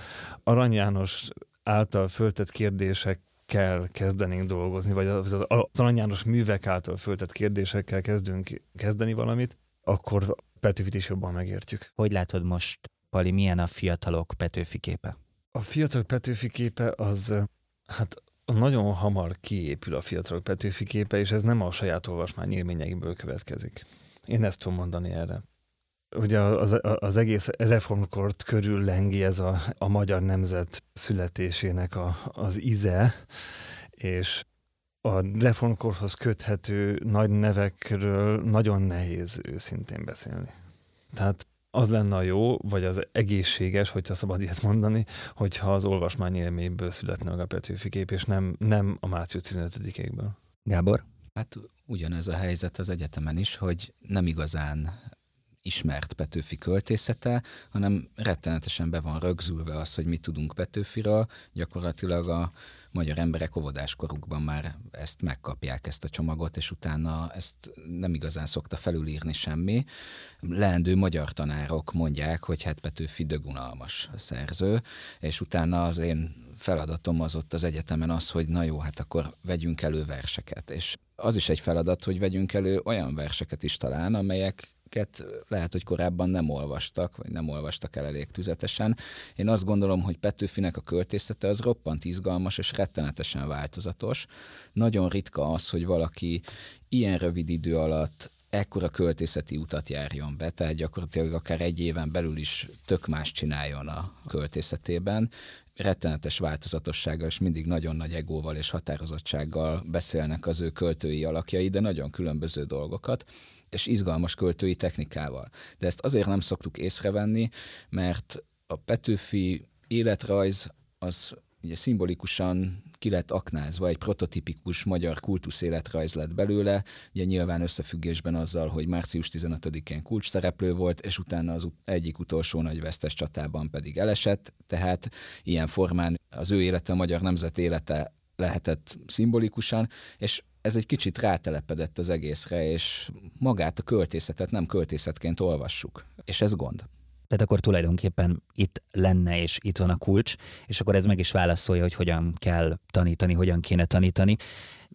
Speaker 4: Arany János által föltett kérdésekkel kezdenénk dolgozni, vagy az, az Arany János művek által föltett kérdésekkel kezdünk kezdeni valamit, akkor Petőfit is jobban megértjük.
Speaker 2: Hogy látod most, Pali, milyen a fiatalok Petőfi képe?
Speaker 4: A fiatalok Petőfi képe az, hát nagyon hamar kiépül a fiatalok Petőfi képe, és ez nem a saját olvasmány élményeiből következik. Én ezt tudom mondani erre ugye az, az egész reformkort körül lengi ez a, a magyar nemzet születésének a, az ize, és a reformkorhoz köthető nagy nevekről nagyon nehéz őszintén beszélni. Tehát az lenne a jó, vagy az egészséges, hogyha szabad ilyet mondani, hogyha az olvasmány élményből születne meg a Petőfi kép, és nem, nem a március 15-ékből.
Speaker 2: Gábor?
Speaker 3: Hát ugyanez a helyzet az egyetemen is, hogy nem igazán ismert Petőfi költészete, hanem rettenetesen be van rögzülve az, hogy mit tudunk Petőfiről. Gyakorlatilag a magyar emberek óvodáskorukban már ezt megkapják, ezt a csomagot, és utána ezt nem igazán szokta felülírni semmi. Leendő magyar tanárok mondják, hogy hát Petőfi dögunalmas szerző, és utána az én feladatom az ott az egyetemen az, hogy na jó, hát akkor vegyünk elő verseket. És az is egy feladat, hogy vegyünk elő olyan verseket is talán, amelyek lehet, hogy korábban nem olvastak, vagy nem olvastak el elég tüzetesen. Én azt gondolom, hogy Petőfinek a költészete az roppant izgalmas és rettenetesen változatos. Nagyon ritka az, hogy valaki ilyen rövid idő alatt ekkora költészeti utat járjon be, tehát gyakorlatilag akár egy éven belül is tök más csináljon a költészetében. Rettenetes változatossággal és mindig nagyon nagy egóval és határozottsággal beszélnek az ő költői alakjai, de nagyon különböző dolgokat és izgalmas költői technikával. De ezt azért nem szoktuk észrevenni, mert a Petőfi életrajz az ugye szimbolikusan ki lett aknázva, egy prototipikus magyar kultusz életrajz lett belőle, ugye nyilván összefüggésben azzal, hogy március 15-én kulcs szereplő volt, és utána az egyik utolsó nagy vesztes csatában pedig elesett, tehát ilyen formán az ő élete, a magyar nemzet élete lehetett szimbolikusan, és ez egy kicsit rátelepedett az egészre, és magát a költészetet nem költészetként olvassuk, és ez gond.
Speaker 2: Tehát akkor tulajdonképpen itt lenne, és itt van a kulcs, és akkor ez meg is válaszolja, hogy hogyan kell tanítani, hogyan kéne tanítani.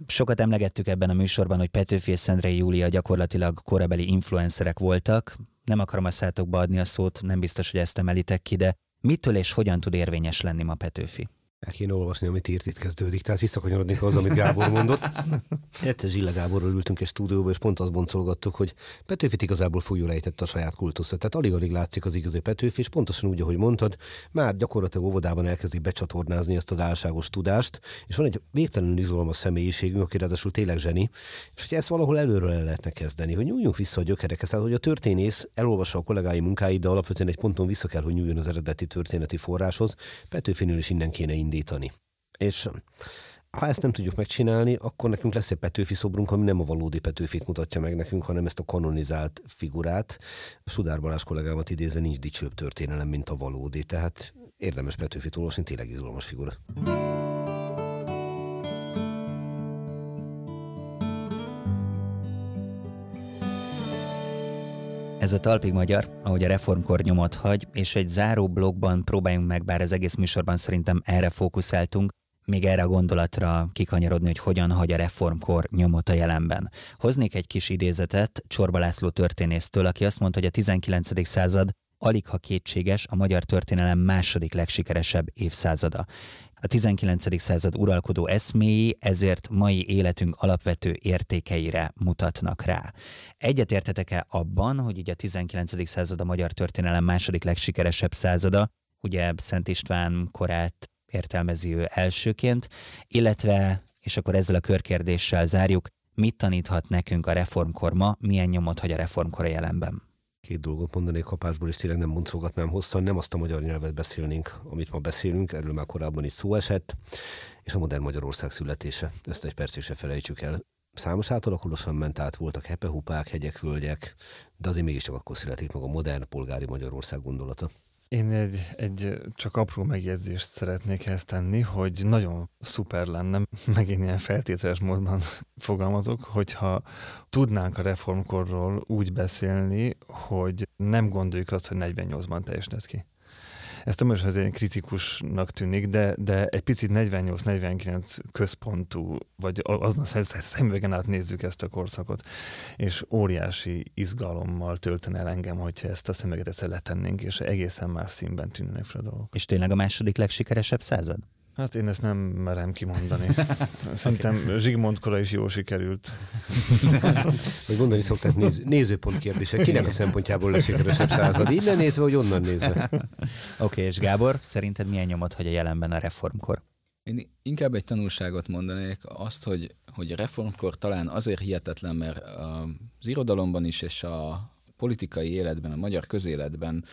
Speaker 2: Sokat emlegettük ebben a műsorban, hogy Petőfi és Szendrei Júlia gyakorlatilag korabeli influencerek voltak. Nem akarom a szátokba adni a szót, nem biztos, hogy ezt emelitek ki, de mitől és hogyan tud érvényes lenni ma Petőfi?
Speaker 5: El kéne olvasni, amit írt, itt kezdődik. Tehát visszakanyarodnék az, amit Gábor mondott. Egyszer Zsilla Gáborról ültünk egy stúdióba, és pont azt boncolgattuk, hogy Petőfit igazából fújulejtett a saját kultusza. Tehát alig-alig látszik az igazi Petőfi, és pontosan úgy, ahogy mondtad, már gyakorlatilag óvodában elkezdi becsatornázni ezt az álságos tudást, és van egy végtelenül izgalmas személyiségünk, aki ráadásul tényleg zseni, és hogy ezt valahol előről el lehetne kezdeni, hogy nyúljunk vissza a gyökerekhez, tehát hogy a történész elolvassa a kollégái munkáit, de alapvetően egy ponton vissza kell, hogy nyúljon az eredeti történeti forráshoz. Petőfinél is innen kéne indítani. És ha ezt nem tudjuk megcsinálni, akkor nekünk lesz egy Petőfi szobrunk, ami nem a valódi Petőfit mutatja meg nekünk, hanem ezt a kanonizált figurát. Sudár Balázs kollégámat idézve nincs dicsőbb történelem, mint a valódi. Tehát érdemes Petőfit olvasni, tényleg izgalmas figura.
Speaker 2: Ez a Talpig Magyar, ahogy a reformkor nyomot hagy, és egy záró blogban próbáljunk meg, bár az egész műsorban szerintem erre fókuszáltunk, még erre a gondolatra kikanyarodni, hogy hogyan hagy a reformkor nyomot a jelenben. Hoznék egy kis idézetet Csorba László történésztől, aki azt mondta, hogy a 19. század alig ha kétséges a magyar történelem második legsikeresebb évszázada. A 19. század uralkodó eszméi ezért mai életünk alapvető értékeire mutatnak rá. Egyetértetek-e abban, hogy így a 19. század a magyar történelem második legsikeresebb százada, ugye Szent István korát értelmezi ő elsőként, illetve, és akkor ezzel a körkérdéssel zárjuk, mit taníthat nekünk a reformkor ma, milyen nyomot hagy a reformkor a jelenben?
Speaker 5: Két dolgot mondanék kapásból, és tényleg nem boncolgatnám hosszan. Nem azt a magyar nyelvet beszélnénk, amit ma beszélünk, erről már korábban is szó esett, és a modern Magyarország születése. Ezt egy percig se felejtsük el. Számos átalakulósan ment át, voltak hepehupák, hegyek, völgyek, de azért mégiscsak akkor születik meg a modern polgári Magyarország gondolata.
Speaker 4: Én egy, egy csak apró megjegyzést szeretnék ezt tenni, hogy nagyon szuper lenne, megint ilyen feltételes módban fogalmazok, hogyha tudnánk a reformkorról úgy beszélni, hogy nem gondoljuk azt, hogy 48-ban teljesített ki. Ez tudom, hogy ez kritikusnak tűnik, de, de egy picit 48-49 központú, vagy azon a szemüvegen át nézzük ezt a korszakot, és óriási izgalommal töltene el engem, hogyha ezt a szemüveget egyszer letennénk, és egészen más színben tűnnek fel a dolgok.
Speaker 2: És tényleg a második legsikeresebb század?
Speaker 4: Hát én ezt nem merem kimondani. Szerintem okay. Zsigmond kora is jól sikerült.
Speaker 5: Vagy mondani szokták néz, nézőpont kérdése. Kinek a szempontjából a sikeresebb század? Innen nézve, vagy onnan nézve?
Speaker 2: Oké, okay, és Gábor, szerinted milyen nyomot hagy a jelenben a reformkor?
Speaker 3: Én inkább egy tanulságot mondanék, azt, hogy, hogy a reformkor talán azért hihetetlen, mert az irodalomban is és a politikai életben, a magyar közéletben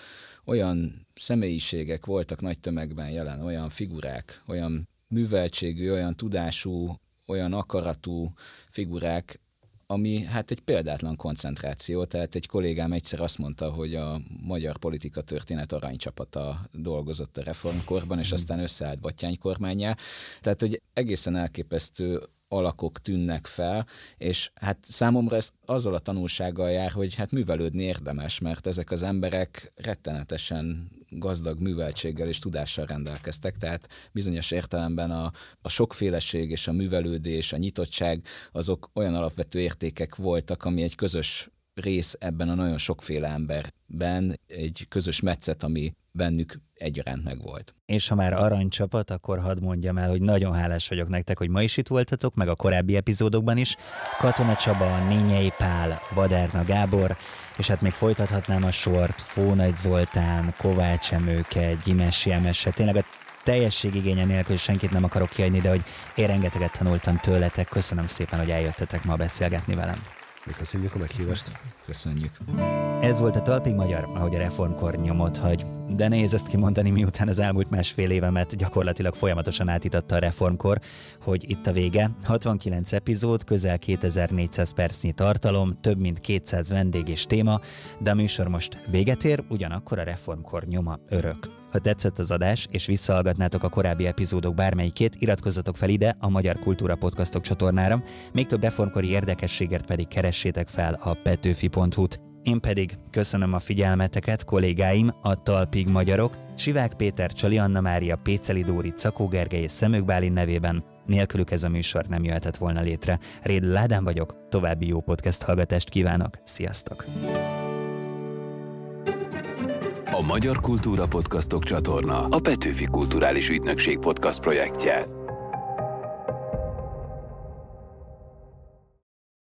Speaker 3: olyan személyiségek voltak nagy tömegben jelen, olyan figurák, olyan műveltségű, olyan tudású, olyan akaratú figurák, ami hát egy példátlan koncentráció, tehát egy kollégám egyszer azt mondta, hogy a magyar politika történet aranycsapata dolgozott a reformkorban, és aztán összeállt Battyány kormányá. Tehát, hogy egészen elképesztő alakok tűnnek fel, és hát számomra ez azzal a tanulsággal jár, hogy hát művelődni érdemes, mert ezek az emberek rettenetesen gazdag műveltséggel és tudással rendelkeztek, tehát bizonyos értelemben a, a sokféleség és a művelődés, a nyitottság azok olyan alapvető értékek voltak, ami egy közös rész ebben a nagyon sokféle emberben, egy közös metszet, ami bennük egyaránt megvolt.
Speaker 2: És ha már aranycsapat, akkor hadd mondjam el, hogy nagyon hálás vagyok nektek, hogy ma is itt voltatok, meg a korábbi epizódokban is. Katona Csaba, Nényei Pál, Vadárna Gábor, és hát még folytathatnám a sort, Fónagy Zoltán, Kovács Emőke, Gyimesi Emese, tényleg a teljesség igénye nélkül senkit nem akarok kiadni, de hogy én rengeteget tanultam tőletek. Köszönöm szépen, hogy eljöttetek ma beszélgetni velem.
Speaker 5: Mi köszönjük a meghívást.
Speaker 3: Köszönjük.
Speaker 2: Ez volt a Talpig Magyar, ahogy a reformkor nyomot hagy. De nehéz ezt kimondani, miután az elmúlt másfél évemet gyakorlatilag folyamatosan átitatta a reformkor, hogy itt a vége. 69 epizód, közel 2400 percnyi tartalom, több mint 200 vendég és téma, de a műsor most véget ér, ugyanakkor a reformkor nyoma örök. Ha tetszett az adás, és visszahallgatnátok a korábbi epizódok bármelyikét, iratkozzatok fel ide a Magyar Kultúra Podcastok csatornára, még több reformkori érdekességért pedig keressétek fel a petőfi.hu-t. Én pedig köszönöm a figyelmeteket kollégáim, a Talpig Magyarok, Sivák Péter, Csali Anna Mária, Péceli Dóri, Cakó Gergely és Szemők Bálin nevében. Nélkülük ez a műsor nem jöhetett volna létre. Réd Ládán vagyok, további jó podcast hallgatást kívánok. Sziasztok!
Speaker 1: A Magyar Kultúra Podcastok csatorna a Petőfi Kulturális Ügynökség podcast projektje.